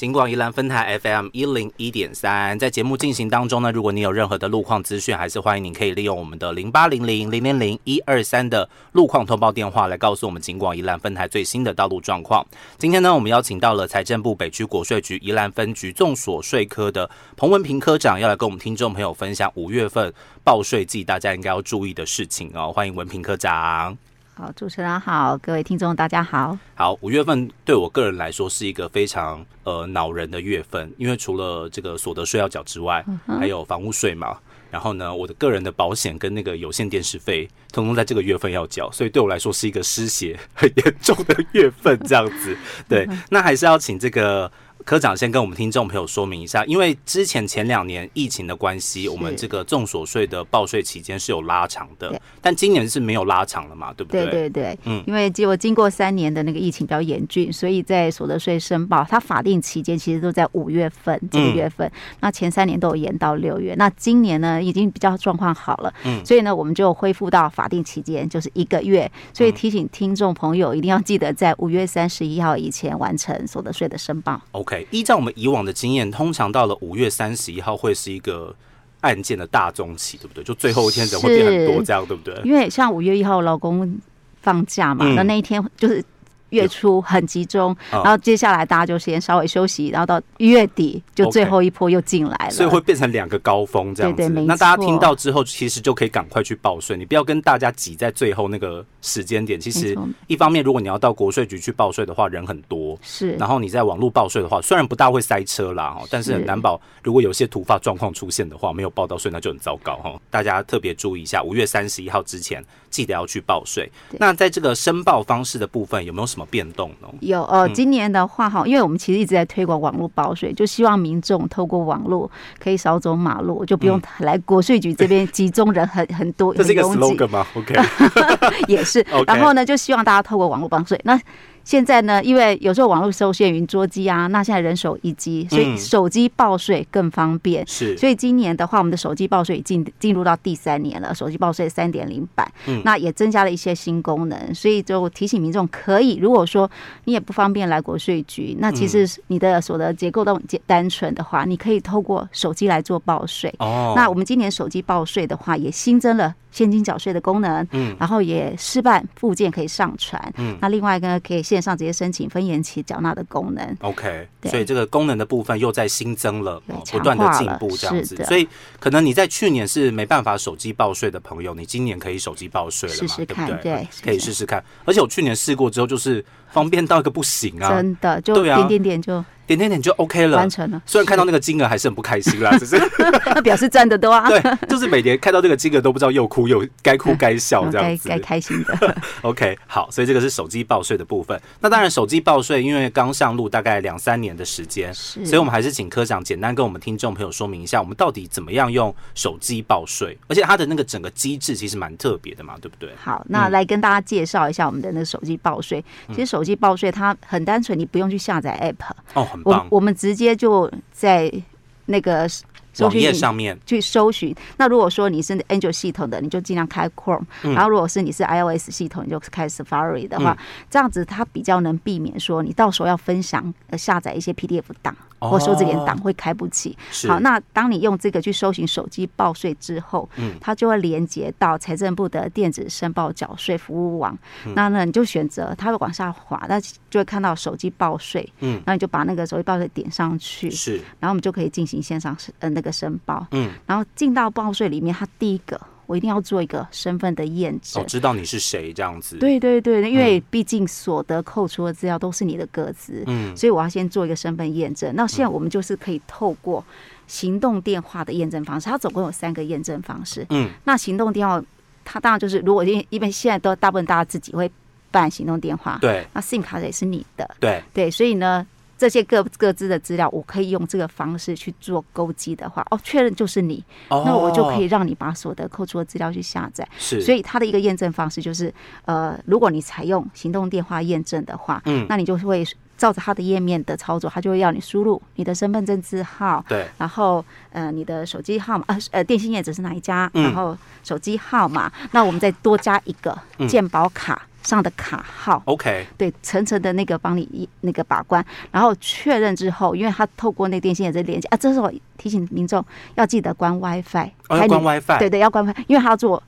警广宜兰分台 FM 一零一点三，在节目进行当中呢，如果你有任何的路况资讯，还是欢迎你可以利用我们的零八零零零零零一二三的路况通报电话来告诉我们警广宜兰分台最新的道路状况。今天呢，我们邀请到了财政部北区国税局宜兰分局众所税科的彭文平科长，要来跟我们听众朋友分享五月份报税季大家应该要注意的事情哦。欢迎文平科长。好，主持人好，各位听众大家好。好，五月份对我个人来说是一个非常呃恼人的月份，因为除了这个所得税要缴之外，嗯、还有房屋税嘛。然后呢，我的个人的保险跟那个有线电视费，通通在这个月份要缴，所以对我来说是一个失血很严重的月份，这样子。对，那还是要请这个。科长先跟我们听众朋友说明一下，因为之前前两年疫情的关系，我们这个重所税的报税期间是有拉长的，但今年是没有拉长了嘛，对不对？对对对，嗯，因为结果经过三年的那个疫情比较严峻，所以在所得税申报，它法定期间其实都在五月份这个月份，那前三年都有延到六月，那今年呢已经比较状况好了，嗯，所以呢我们就恢复到法定期间就是一个月，所以提醒听众朋友一定要记得在五月三十一号以前完成所得税的申报。OK。依照我们以往的经验，通常到了五月三十一号会是一个案件的大中期，对不对？就最后一天人会变很多，这样对不对？因为像五月一号老公放假嘛，那、嗯、那一天就是。月初很集中，然后接下来大家就先稍微休息，然后到月底就最后一波又进来了，所以会变成两个高峰这样子。对对，没错。那大家听到之后，其实就可以赶快去报税，你不要跟大家挤在最后那个时间点。其实一方面，如果你要到国税局去报税的话，人很多，是。然后你在网络报税的话，虽然不大会塞车啦，但是很难保，如果有些突发状况出现的话，没有报到税，那就很糟糕哈。大家特别注意一下，五月三十一号之前记得要去报税。那在这个申报方式的部分，有没有什么？变动呢？有呃，今年的话哈，因为我们其实一直在推广网络报税，就希望民众透过网络可以少走马路，就不用来国税局这边集中人很很多。这是一个 slogan 吗？OK，也是。然后呢，就希望大家透过网络报税。那现在呢，因为有时候网络受限于桌机啊，那现在人手一机，所以手机报税更方便。是，所以今年的话，我们的手机报税已经进入到第三年了，手机报税三点零版，那也增加了一些新功能，所以就提醒民众可以，如果说你也不方便来国税局，那其实你的所得结构都很简单纯的话，你可以透过手机来做报税。哦，那我们今年手机报税的话，也新增了。现金缴税的功能，嗯，然后也示范附件可以上传，嗯，那另外一个可以线上直接申请分延期缴纳的功能，OK，所以这个功能的部分又在新增了，不断的进步这样子，所以可能你在去年是没办法手机报税的朋友，你今年可以手机报税了嘛，试试看，对不对？对，可以试试看，而且我去年试过之后，就是方便到一个不行啊，真的，就点点点就。点点点就 OK 了，完成了。虽然看到那个金额还是很不开心啦，只是那 表示赚的多啊。对，就是每年看到这个金额都不知道又哭又该哭该笑 这样子，该开心的。OK，好，所以这个是手机报税的部分。那当然，手机报税因为刚上路大概两三年的时间，所以我们还是请科长简单跟我们听众朋友说明一下，我们到底怎么样用手机报税，而且它的那个整个机制其实蛮特别的嘛，对不对？好，那来跟大家介绍一下我们的那个手机报税。其实手机报税它很单纯，你不用去下载 App 哦，很棒。我们直接。就在那个网页上面去搜寻。那如果说你是 Android 系统的，你就尽量开 Chrome；然后如果是你是 iOS 系统，你就开 Safari 的话，这样子它比较能避免说你到时候要分享呃下载一些 PDF 档。或数字联档会开不起。好，那当你用这个去搜寻手机报税之后，嗯，它就会连接到财政部的电子申报缴税服务网。那呢，你就选择，它会往下滑，那就会看到手机报税。嗯，那你就把那个手机报税点上去。是，然后我们就可以进行线上申呃那个申报。嗯，然后进到报税里面，它第一个。我一定要做一个身份的验证，我知道你是谁这样子。对对对，因为毕竟所得扣除的资料都是你的个资，嗯，所以我要先做一个身份验证。那现在我们就是可以透过行动电话的验证方式，它总共有三个验证方式。嗯，那行动电话它当然就是，如果因因为现在都大部分大家自己会办行动电话，对，那 SIM 卡也是你的，对对，所以呢。这些各各自的资料，我可以用这个方式去做勾稽的话，哦，确认就是你，哦、那我就可以让你把所得扣除的资料去下载。是，所以它的一个验证方式就是，呃，如果你采用行动电话验证的话，嗯，那你就会照着它的页面的操作，它就会要你输入你的身份证字号，对，然后呃，你的手机号码，呃呃，电信业者是哪一家，嗯、然后手机号码，那我们再多加一个健保卡。嗯上的卡号，OK，对，层层的那个帮你那个把关，然后确认之后，因为他透过那电信也在连接啊，这时候提醒民众要记得关 WiFi，哦，要关 WiFi，对对，要关 WiFi，因为他要做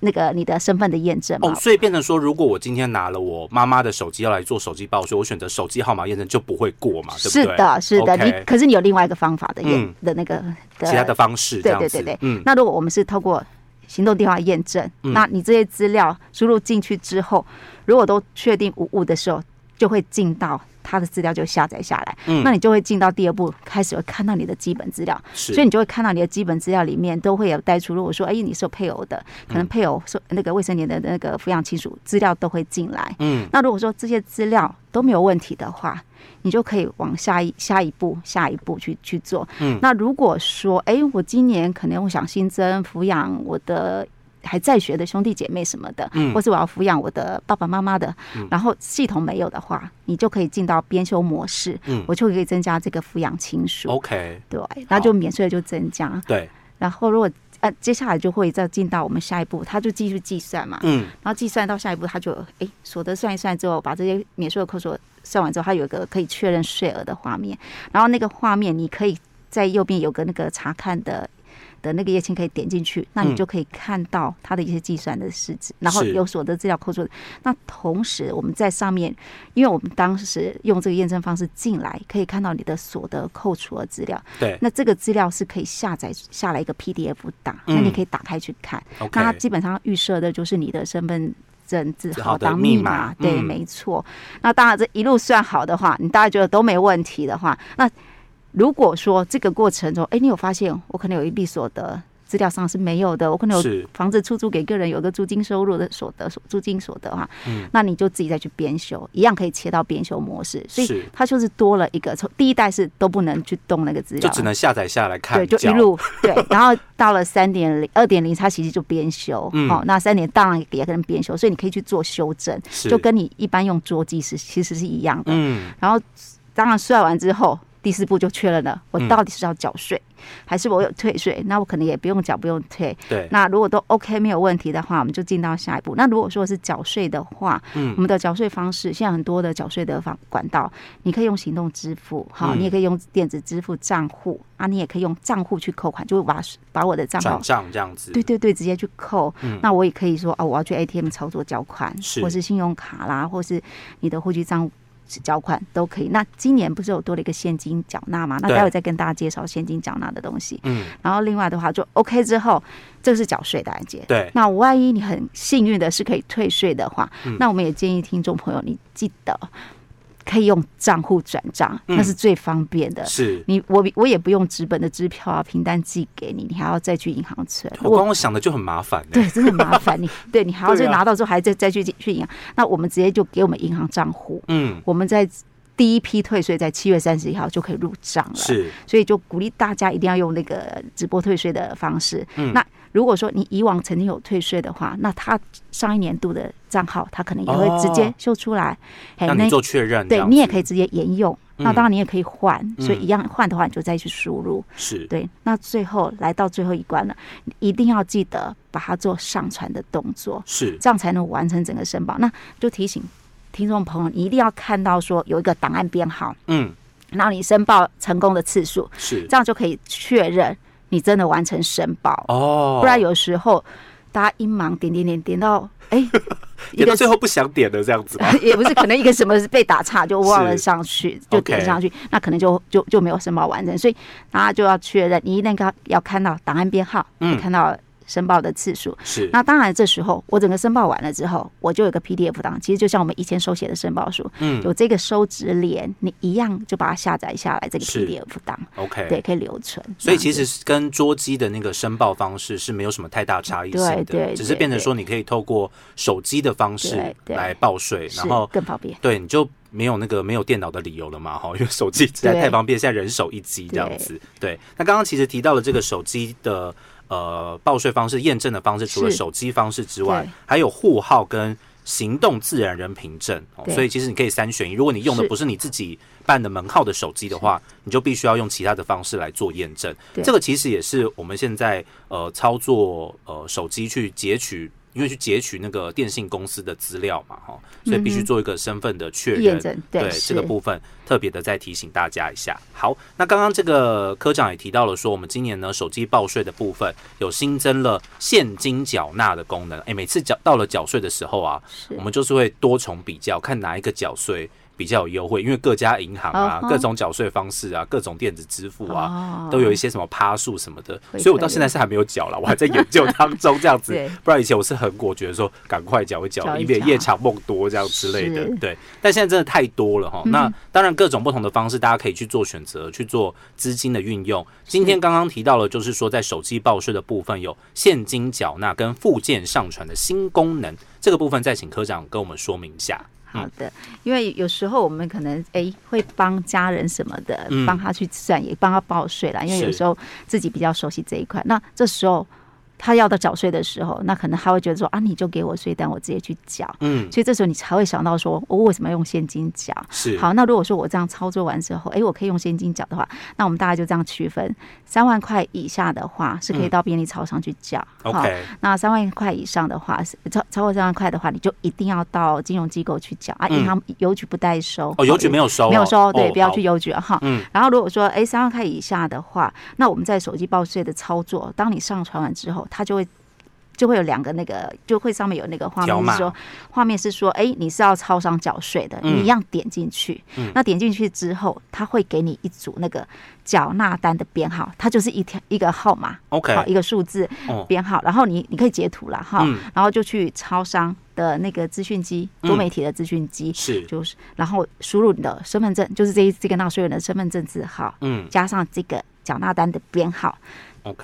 那个你的身份的验证嘛。哦，所以变成说，如果我今天拿了我妈妈的手机要来做手机报税，我选择手机号码验证就不会过嘛，对不对？是的，是的，okay，你可是你有另外一个方法的验、嗯、的那个的其他的方式，对对对对，嗯，那如果我们是透过行动电话验证，嗯，那你这些资料输入进去之后，如果都确定无误的时候，就会进到它的资料就下载下来，嗯，那你就会进到第二步，开始会看到你的基本资料，所以你就会看到你的基本资料里面都会有带出，如果说哎你是有配偶的，可能配偶说那个未成年的那个抚养亲属资料都会进来，嗯，那如果说这些资料都没有问题的话。你就可以往下一下一步下一步去去做。嗯，那如果说，哎、欸，我今年可能我想新增抚养我的还在学的兄弟姐妹什么的，嗯，或是我要抚养我的爸爸妈妈的，嗯，然后系统没有的话，你就可以进到编修模式，嗯，我就可以增加这个抚养亲属。OK，对，那就免税的就增加。对，然后如果呃接下来就会再进到我们下一步，他就继续计算嘛，嗯，然后计算到下一步，他就哎、欸、所得算一算之后，把这些免税的扣除。算完之后，它有一个可以确认税额的画面，然后那个画面你可以在右边有个那个查看的的那个页签可以点进去，那你就可以看到它的一些计算的事实，然后有所得资料扣除。那同时我们在上面，因为我们当时用这个验证方式进来，可以看到你的所得扣除的资料。对，那这个资料是可以下载下来一个 PDF 档，那你可以打开去看。那它基本上预设的就是你的身份证字号当密码，对，没错。那当然，这一路算好的话，你大家觉得都没问题的话，那如果说这个过程中，哎，你有发现我可能有一笔所得。资料上是没有的，我可能有房子出租给个人，有个租金收入的所得，租金所得哈，嗯，那你就自己再去编修，一样可以切到编修模式，所以它就是多了一个，从第一代是都不能去动那个资料，就只能下载下来看，对，就一路对，然后到了三点零、二点零，它其实就编修，嗯，哦，那三点当然也可能编修，所以你可以去做修正，就跟你一般用桌机是其实是一样的，嗯，然后当然算完之后。第四步就确认了，我到底是要缴税、嗯，还是我有退税？那我可能也不用缴，不用退。对。那如果都 OK 没有问题的话，我们就进到下一步。那如果说是缴税的话，嗯，我们的缴税方式现在很多的缴税的方管道，你可以用行动支付，好、嗯，你也可以用电子支付账户啊，你也可以用账户去扣款，就把把我的账号转账这样子。对对对，直接去扣。嗯。那我也可以说啊，我要去 ATM 操作缴款，是，或是信用卡啦，或是你的户籍账户。交款都可以。那今年不是有多了一个现金缴纳吗？那待会再跟大家介绍现金缴纳的东西。嗯，然后另外的话就 OK 之后，这个是缴税的案件。对，那万一你很幸运的是可以退税的话，那我们也建议听众朋友，你记得。可以用账户转账，那是最方便的。是你我我也不用纸本的支票啊，凭单寄给你，你还要再去银行存。我刚我想的就很麻烦，对，真的很麻烦。你 对你还要再拿到之后，还再再去去银行。那我们直接就给我们银行账户，嗯，我们在第一批退税在七月三十一号就可以入账了。是，所以就鼓励大家一定要用那个直播退税的方式。嗯，那。如果说你以往曾经有退税的话，那他上一年度的账号，他可能也会直接秀出来，让你做确认。对，你也可以直接沿用。那当然你也可以换，所以一样换的话，你就再去输入。是对。那最后来到最后一关了，一定要记得把它做上传的动作，是这样才能完成整个申报。那就提醒听众朋友，你一定要看到说有一个档案编号，嗯，然后你申报成功的次数是。这样就可以确认。你真的完成申报。哦，不然有时候大家一忙点点点点到哎，点到最后不想点的这样子，也不是可能一个什么被打岔就忘了上去，就点上去，那可能就就就没有申报完成，所以大家就要确认，你一定要要看到档案编号，嗯，看到。申报的次数。是，那当然这时候我整个申报完了之后，我就有个 PDF 档，其实就像我们以前手写的申报书，嗯，有这个收支联，你一样就把它下载下来，这个 PDF 档，OK，对，可以留存。所以其实跟桌机的那个申报方式是没有什么太大差异性的，对，对，只是变成说你可以透过手机的方式来报税，然后更方便。对，你就没有那个没有电脑的理由了嘛，哈，因为手机实在太方便，现在人手一机这样子。对，那刚刚其实提到了这个手机的。呃，报税方式验证的方式，除了手机方式之外，还有户号跟行动自然人凭证，哦，所以其实你可以三选一。如果你用的不是你自己办的门号的手机的话，你就必须要用其他的方式来做验证。这个其实也是我们现在呃操作呃手机去截取。因为去截取那个电信公司的资料嘛，哈，所以必须做一个身份的确认。对，对这个部分特别的再提醒大家一下。好，那刚刚这个科长也提到了说，我们今年呢手机报税的部分有新增了现金缴纳的功能。哎，每次缴到了缴税的时候啊，我们就是会多重比较，看哪一个缴税。比较有优惠，因为各家银行啊，各种缴税方式啊，各种电子支付啊，都有一些什么趴数什么的，所以我到现在是还没有缴了，我还在研究当中这样子。不然以前我是很果决说赶快缴一缴，以免夜长梦多这样之类的。对，但现在真的太多了哈。那当然各种不同的方式，大家可以去做选择，去做资金的运用。今天刚刚提到了，就是说在手机报税的部分有现金缴纳跟附件上传的新功能，这个部分再请科长跟我们说明一下。好的，因为有时候我们可能哎会帮家人什么的，帮他去算，也帮他报税啦。因为有时候自己比较熟悉这一块，那这时候。他要到缴税的时候，那可能他会觉得说啊，你就给我税单，我直接去缴。嗯，所以这时候你才会想到说，我为什么要用现金缴？是。好，那如果说我这样操作完之后，哎，我可以用现金缴的话，那我们大概就这样区分：三万块以下的话是可以到便利超商去缴。OK。那三万块以上的话，超超过三万块的话，你就一定要到金融机构去缴啊。银行邮局不代收。哦，邮局没有收、哦。没有收，对，哦、不要去邮局哈。嗯。然后如果说哎三万块以下的话，那我们在手机报税的操作，当你上传完之后，它就会。就会有两个那个，就会上面有那个画面，是说画面是说，哎，你是要超商缴税的，你一样点进去。那点进去之后，他会给你一组那个缴纳单的编号，它就是一条一个号码，OK，好，一个数字编号，然后你你可以截图了哈，然后就去超商的那个资讯机，多媒体的资讯机是，就是然后输入你的身份证，就是这一这个纳税人的身份证字号，嗯，加上这个缴纳单的编号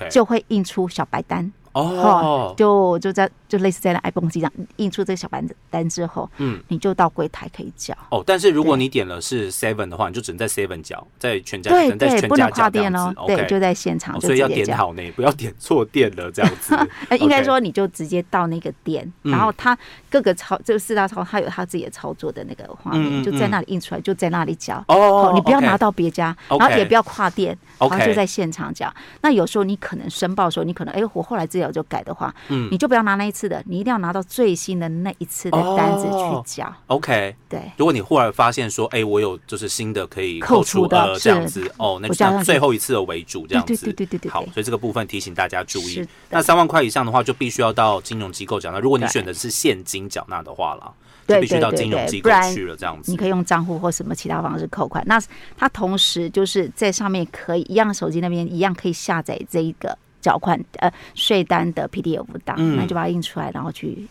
就会印出小白单。哦，就就在就类似在那 iPhone 机上印出这个小白单之后，嗯，你就到柜台可以缴。哦，但是如果你点了是 Seven 的话，你就只能在 Seven 缴，在全家对对，不能跨店哦。对，就在现场，所以要点好呢，不要点错店了这样子。哎，应该说你就直接到那个店，然后他各个操这个四大操，他有他自己的操作的那个画面，就在那里印出来，就在那里缴。哦，你不要拿到别家，然后也不要跨店，然后就在现场缴。那有时候你可能申报的时候，你可能哎，我后来资料就改的话，嗯，你就不要拿那一次的，你一定要拿到最新的那一次的单子去缴。OK，对。如果你忽然发现说，哎，我有就是新的可以扣除的这样子，哦，那就最后一次的为主这样子。对对对对对。好，所以这个部分提醒大家注意。那三万块以上的话，就必须要到金融机构缴纳。如果你选的是现金缴纳的话了，就必须到金融机构去了这样子。你可以用账户或什么其他方式扣款。那它同时就是在上面可以一样，手机那边一样可以下载这一个。缴款呃税单的 PDF 档，嗯、那就把它印出来，然后去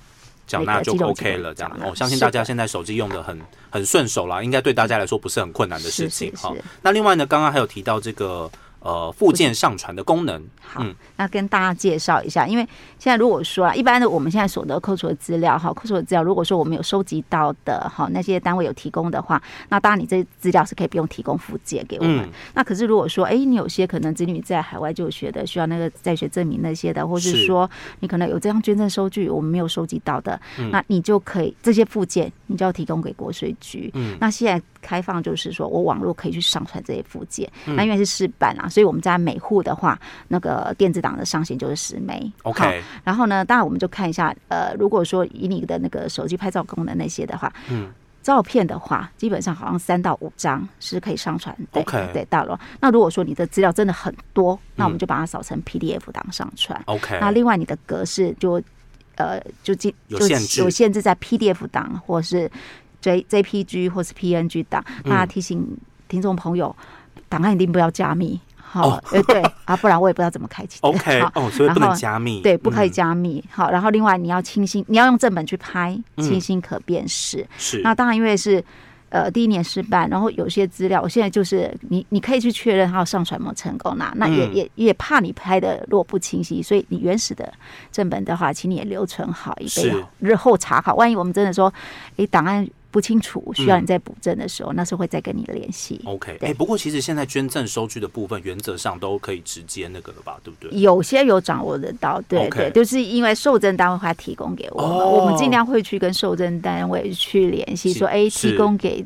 缴纳就 OK 了。这样，我、哦、相信大家现在手机用的很很顺手啦，应该对大家来说不是很困难的事情哈。那另外呢，刚刚还有提到这个。呃，附件上传的功能，好，嗯、那跟大家介绍一下。因为现在如果说啊，一般的我们现在所得扣除的资料，哈，扣除的资料，如果说我们有收集到的，哈，那些单位有提供的话，那当然你这资料是可以不用提供附件给我们。嗯、那可是如果说，哎、欸，你有些可能子女在海外就学的，需要那个在学证明那些的，或是说你可能有这张捐赠收据，我们没有收集到的，嗯、那你就可以这些附件，你就要提供给国税局。嗯，那现在。开放就是说我网络可以去上传这些附件，嗯、那因为是试办啊，所以我们在每户的话，那个电子档的上限就是十枚。OK，然后呢，当然我们就看一下，呃，如果说以你的那个手机拍照功能那些的话，嗯，照片的话，基本上好像三到五张是可以上传。OK，对，到了。那如果说你的资料真的很多，那我们就把它扫成 PDF 档上传。OK，那另外你的格式就呃就就有限制，有限制在 PDF 档或是。J JPG 或是 PNG 档，那提醒听众朋友，档案一定不要加密，好，对对啊，不然我也不知道怎么开启。OK，哦，所以不能加密，对，不可以加密。好，然后另外你要清新，你要用正本去拍，清新可辨识。是，那当然因为是呃第一年试办，然后有些资料，我现在就是你你可以去确认它有上传没成功啦。那也也也怕你拍的若不清晰，所以你原始的正本的话，请你也留存好，以备日后查考。万一我们真的说，哎，档案。不清楚，需要你再补正的时候，嗯、那时候会再跟你联系。OK，哎、欸，不过其实现在捐赠收据的部分，原则上都可以直接那个了吧，对不对？有些有掌握得到，对对，就是因为受赠单位会提供给我们，哦、我们尽量会去跟受赠单位去联系，说，哎，提供给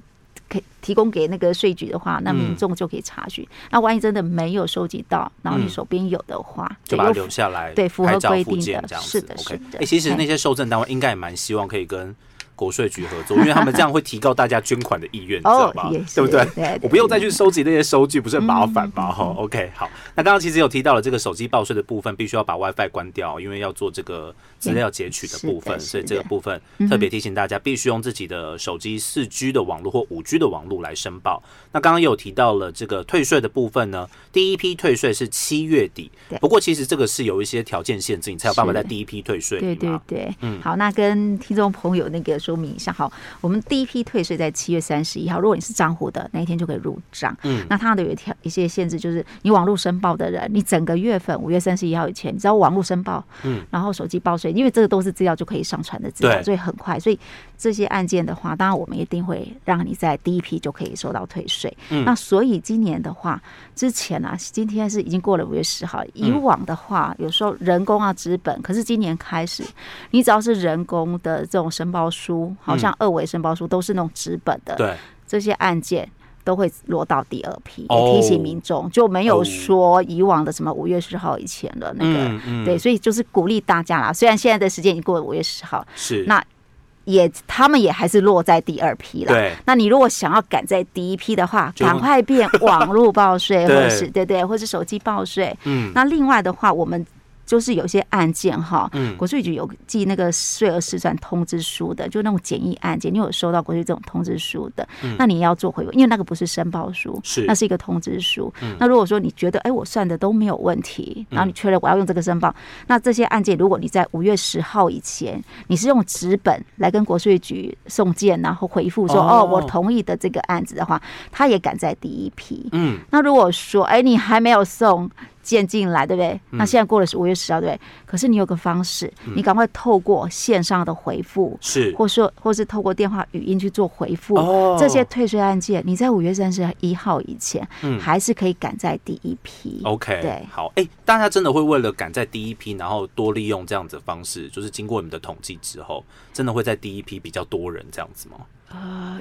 可以提供给那个税局的话，那民众就可以查询。嗯、那万一真的没有收集到，然后你手边有的话，嗯、就把它留下来，对，符合规定的，这样子是的，是的。哎、其实那些受证单位应该也蛮希望可以跟。国税局合作，因为他们这样会提高大家捐款的意愿，知道吧？对不对？我不用再去收集那些收据，不是很麻烦吗？哈，OK，好。那刚刚其实有提到了这个手机报税的部分，必须要把 WiFi 关掉，因为要做这个资料截取的部分，所以这个部分特别提醒大家，必须用自己的手机四 G 的网络或五 G 的网络来申报。那刚刚有提到了这个退税的部分呢，第一批退税是七月底，不过其实这个是有一些条件限制，你才有办法在第一批退税。对对对，嗯，好，那跟听众朋友那个。说明一下，好，我们第一批退税在七月三十一号，如果你是账户的那一天就可以入账。嗯，那它的有一条一些限制，就是你网络申报的人，你整个月份五月三十一号以前，你只要网络申报，嗯，然后手机报税，因为这个都是资料就可以上传的资料，所以很快。所以这些案件的话，当然我们一定会让你在第一批就可以收到退税。嗯，那所以今年的话，之前啊，今天是已经过了五月十号，以往的话，有时候人工啊纸本，可是今年开始，你只要是人工的这种申报书。好像二维申报书都是那种纸本的，对，这些案件都会落到第二批。也提醒民众就没有说以往的什么五月十号以前的那个，对，所以就是鼓励大家啦。虽然现在的时间已经过了五月十号，是那也他们也还是落在第二批了。对，那你如果想要赶在第一批的话，赶快变网络报税，或者是对对，或是手机报税。嗯，那另外的话，我们。就是有些案件哈，国税局有寄那个税额试算通知书的，就那种简易案件，你有收到国税这种通知书的，那你要做回复，因为那个不是申报书，是那是一个通知书。那如果说你觉得哎，我算的都没有问题，然后你确认我要用这个申报，那这些案件如果你在五月十号以前，你是用纸本来跟国税局送件，然后回复说哦，我同意的这个案子的话，他也赶在第一批。嗯，那如果说哎，你还没有送。件进来，对不对？那现在过了是五月十号，对不对？可是你有个方式，你赶快透过线上的回复，是，或说，或是透过电话语音去做回复。这些退税案件，你在五月三十一号以前，还是可以赶在第一批。OK，对，好，哎，大家真的会为了赶在第一批，然后多利用这样子的方式，就是经过你们的统计之后，真的会在第一批比较多人这样子吗？呃。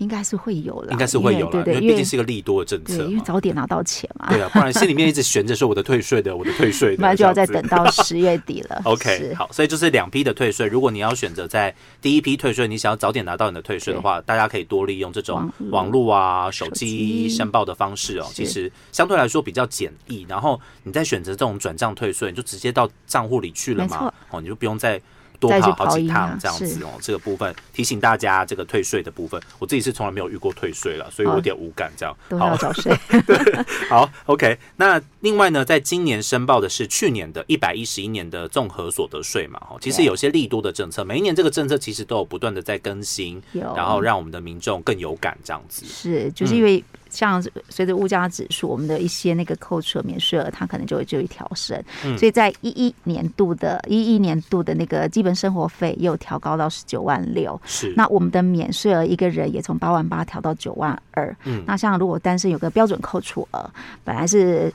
应该是会有了，应该是会有了，因为毕竟是一个利多的政策，因为早点拿到钱嘛。对啊，不然心里面一直悬着说我的退税的，我的退税的，那就要再等到十月底了。OK，好，所以就是两批的退税。如果你要选择在第一批退税，你想要早点拿到你的退税的话，大家可以多利用这种网络啊、手机申报的方式哦。其实相对来说比较简易，然后你再选择这种转账退税，你就直接到账户里去了嘛。哦，你就不用再。多跑好几趟这样子哦，这个部分提醒大家，这个退税的部分，我自己是从来没有遇过退税了，所以我有点无感这样。好，缴税。好，OK。那另外呢，在今年申报的是去年的一百一十一年的综合所得税嘛？哈，其实有些利多的政策，每一年这个政策其实都有不断的在更新，然后让我们的民众更有感这样子。是，就是因为。像随着物价指数，我们的一些那个扣除免税额，它可能就会就会调升。嗯、所以在一一年度的一一年度的那个基本生活费又调高到十九万六。是，那我们的免税额一个人也从八万八调到九万二。嗯，那像如果单身有个标准扣除额，本来是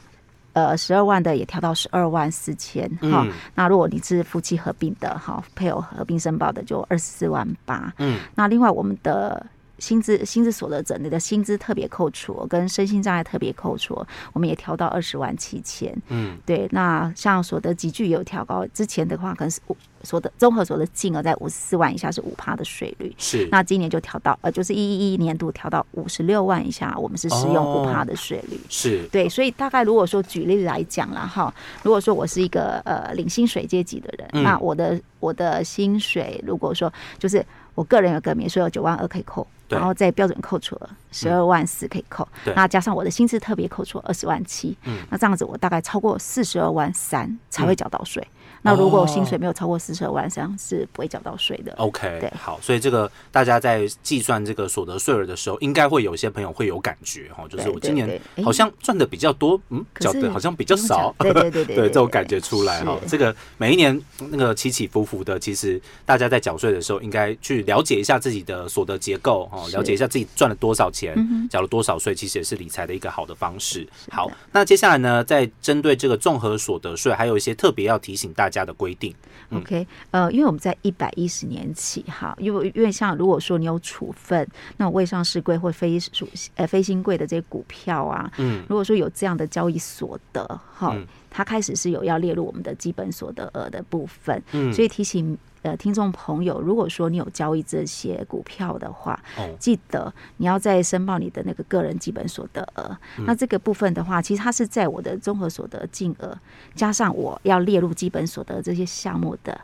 呃十二万的，也调到十二万四千。哈、嗯，那如果你是夫妻合并的，哈，配偶合并申报的，就二十四万八。嗯，那另外我们的。薪资薪资所得者，你的薪资特别扣除跟身心障碍特别扣除，我们也调到二十万七千。嗯，对。那像所得集聚也有调高，之前的话可能是所得综合所得金额在五十四万以下是五趴的税率，是。那今年就调到呃，就是一一一年度调到五十六万以下，我们是使用五趴的税率。是、哦。对，所以大概如果说举例来讲了哈，如果说我是一个呃领薪水阶级的人，嗯、那我的我的薪水如果说就是我个人有个免税有九万二可以扣。然后再标准扣除了十二万四可以扣，嗯、那加上我的薪资特别扣除二十万七，嗯，那这样子我大概超过四十二万三才会缴到税。嗯那如果薪水没有超过四十二万，实际上是不会缴到税的。OK，对，好，所以这个大家在计算这个所得税额的时候，应该会有些朋友会有感觉哈，就是我今年好像赚的比较多，嗯，缴的好像比较少，对对对对，对 这种感觉出来哈。这个每一年那个起起伏伏的，其实大家在缴税的时候，应该去了解一下自己的所得结构哈，了解一下自己赚了多少钱，缴了多少税，其实也是理财的一个好的方式。好，那接下来呢，在针对这个综合所得税，还有一些特别要提醒大家的规定。嗯、OK，呃，因为我们在一百一十年起哈，因为因为像如果说你有处分那种未上市柜或非属呃非新贵的这些股票啊，嗯，如果说有这样的交易所得哈，嗯、它开始是有要列入我们的基本所得额的部分，嗯，所以提醒。呃，听众朋友，如果说你有交易这些股票的话，哦、记得你要再申报你的那个个人基本所得额。嗯、那这个部分的话，其实它是在我的综合所得净额加上我要列入基本所得这些项目的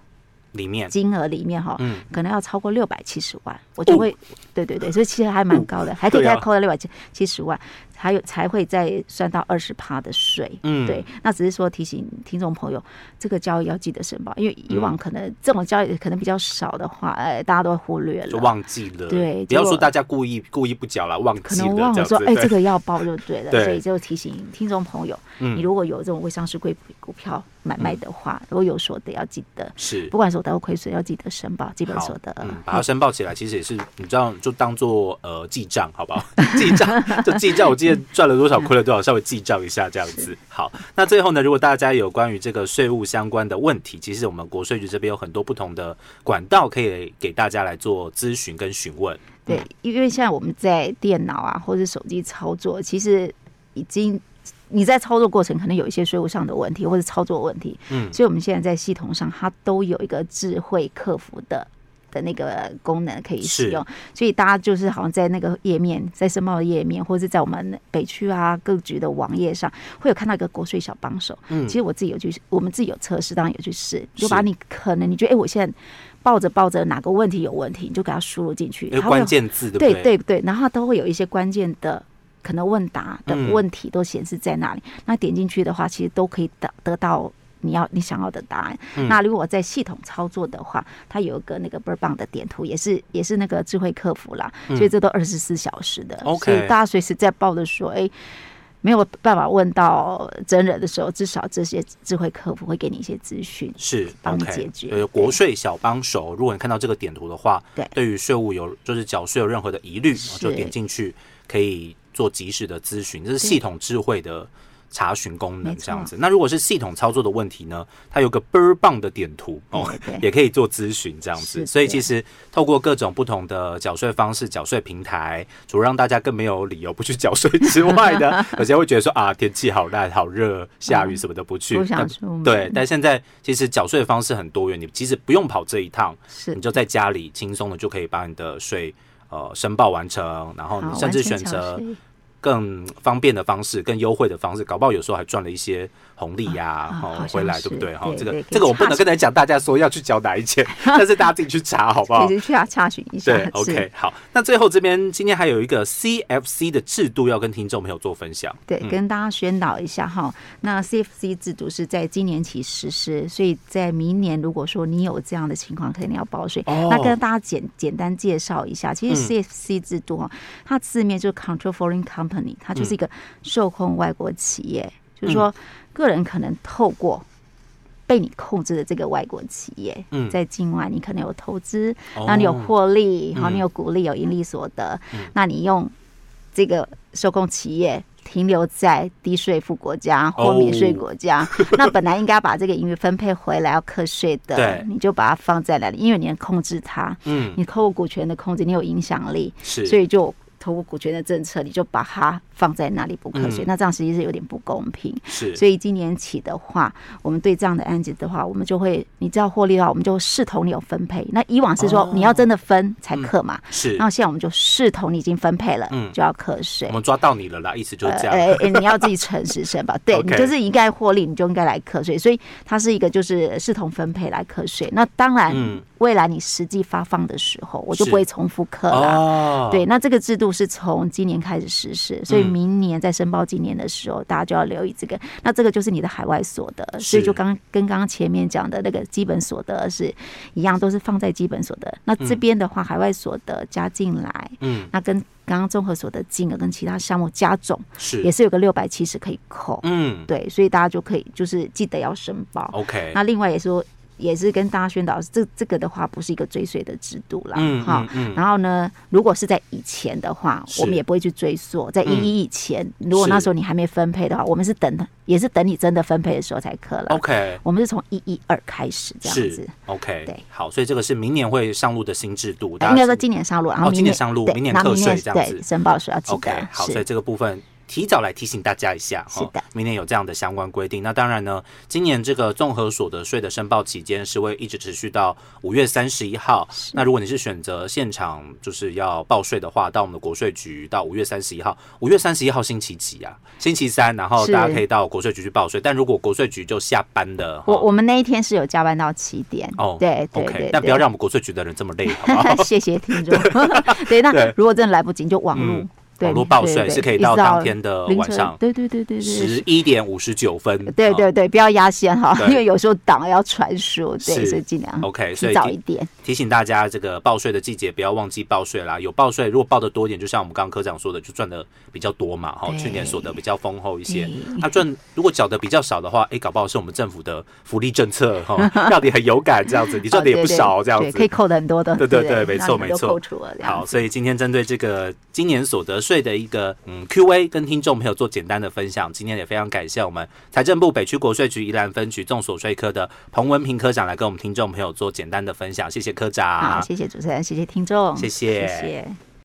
里面金额里面哈，嗯，可能要超过六百七十万，我就会，哦、对对对，所以其实还蛮高的，哦、还可以再扣到六百七七十万。还有才会再算到二十趴的税，嗯，对，那只是说提醒听众朋友，这个交易要记得申报，因为以往可能这种交易可能比较少的话，呃，大家都会忽略了，就忘记了，对，不要说大家故意故意不缴了，忘记了，可能忘了说，哎，这个要报就对了，所以就提醒听众朋友，你如果有这种未上市贵股票买卖的话，如果有所得要记得，是，不管所得或亏损要记得申报基本所得，嗯，把它 申报起来，其实也是你知道，就当做呃记账，好不好？记账就记账，我记得。赚了多少，亏了多少，稍微记账一下，这样子。好，那最后呢，如果大家有关于这个税务相关的问题，其实我们国税局这边有很多不同的管道可以给大家来做咨询跟询问。对，因为现在我们在电脑啊或者手机操作，其实已经你在操作过程可能有一些税务上的问题或者操作问题，嗯，所以我们现在在系统上它都有一个智慧客服的。的那个功能可以使用，所以大家就是好像在那个页面，在申报的页面，或者是在我们北区啊各局的网页上，会有看到一个国税小帮手。嗯，其实我自己有去，我们自己有测试，当然有去试，就把你可能你觉得哎、欸，我现在抱着抱着哪个问题有问题，你就给它输入进去，关键字对对对，然后都会有一些关键的可能问答的问题都显示在那里，嗯、那点进去的话，其实都可以得得到。你要你想要的答案。嗯、那如果在系统操作的话，它有一个那个倍儿棒的点图，也是也是那个智慧客服啦，嗯、所以这都二十四小时的。所以大家随时在报的时候，哎、欸，没有办法问到真人的时候，至少这些智慧客服会给你一些资讯，是帮你解决。呃国税小帮手，如果你看到这个点图的话，对，对于税务有就是缴税有任何的疑虑，是就点进去可以做及时的咨询，这是系统智慧的。查询功能这样子，那如果是系统操作的问题呢？它有个倍儿棒的点图哦，也可以做咨询这样子。所以其实透过各种不同的缴税方式、缴税平台，除了让大家更没有理由不去缴税之外的，有些会觉得说啊，天气好烂、好热、下雨什么的不去。对，但现在其实缴税的方式很多元，你其实不用跑这一趟，是你就在家里轻松的就可以把你的税呃申报完成，然后你甚至选择。更方便的方式，更优惠的方式，搞不好有时候还赚了一些红利呀，哈，回来对不对？哈，这个这个我不能跟大家讲，大家说要去缴哪一件，但是大家自己去查好不好？其实去要查询一下。对，OK，好。那最后这边今天还有一个 CFC 的制度要跟听众朋友做分享，对，跟大家宣导一下哈。那 CFC 制度是在今年起实施，所以在明年如果说你有这样的情况，肯定要报税。那跟大家简简单介绍一下，其实 CFC 制度哈，它字面就是 Control Foreign Company。它就是一个受控外国企业，嗯、就是说，个人可能透过被你控制的这个外国企业，嗯、在境外你可能有投资，然后你有获利，然后你有股利、有盈利所得，嗯、那你用这个受控企业停留在低税负国家或免税国家，哦、那本来应该把这个盈余分配回来要课税的，你就把它放在那里，因为你能控制它，嗯，你透过股权的控制，你有影响力，是，所以就。透过股权的政策，你就把它放在那里不课税，嗯、那这样实际是有点不公平。是，所以今年起的话，我们对这样的案子的话，我们就会，你知道获利的话，我们就视同你有分配。那以往是说你要真的分才课嘛，是。然后现在我们就视同你已经分配了，嗯，就要课税。我们抓到你了啦，意思就是这样。哎、呃欸，你要自己诚实申报，对你就是应该获利，你就应该来课税。所以它是一个就是视同分配来课税。那当然，嗯。未来你实际发放的时候，我就不会重复课了。哦、对，那这个制度是从今年开始实施，所以明年在申报今年的时候，大家就要留意这个。那这个就是你的海外所得，所以就刚跟刚刚前面讲的那个基本所得是一样，都是放在基本所得。那这边的话，海外所得加进来，嗯，那跟刚刚综合所得金额跟其他项目加总，是也是有个六百七十可以扣，嗯，对，所以大家就可以就是记得要申报。OK，那另外也说。也是跟大家宣导，这这个的话不是一个追税的制度啦。嗯哈、嗯。然后呢，如果是在以前的话，我们也不会去追溯。在一一以前，如果那时候你还没分配的话，我们是等的，也是等你真的分配的时候才可了。OK，我们是从一一二开始这样子。OK，对，好，所以这个是明年会上路的新制度。应该说今年上路，然后明年、哦、今年上路，明年课税这样子。申报的时要记得。OK，好，所以这个部分。提早来提醒大家一下，是的，明年有这样的相关规定。那当然呢，今年这个综合所得税的申报期间是会一直持续到五月三十一号。那如果你是选择现场就是要报税的话，到我们的国税局到五月三十一号。五月三十一号星期几啊？星期三，然后大家可以到国税局去报税。但如果国税局就下班的，我我们那一天是有加班到七点。哦，对对对，但不要让我们国税局的人这么累，好不好？谢谢听众。对，那如果真的来不及，就网路。网络报税是可以到当天的晚上，对对对对对，十一点五十九分。对对对，不要压线哈，因为有时候档要传输，对，所以尽量 OK，所以早一点。提醒大家，这个报税的季节不要忘记报税啦。有报税，如果报的多一点，就像我们刚刚科长说的，就赚的比较多嘛。哈，去年所得比较丰厚一些。他赚如果缴的比较少的话，哎，搞不好是我们政府的福利政策哈，让你很有感这样子。你赚的也不少这样子，可以扣的很多的。对对对，没错没错。好，所以今天针对这个今年所得税的一个。嗯，Q&A 跟听众朋友做简单的分享。今天也非常感谢我们财政部北区国税局宜兰分局众所税科的彭文平科长来跟我们听众朋友做简单的分享。谢谢科长，好，谢谢主持人，谢谢听众，谢谢，谢谢。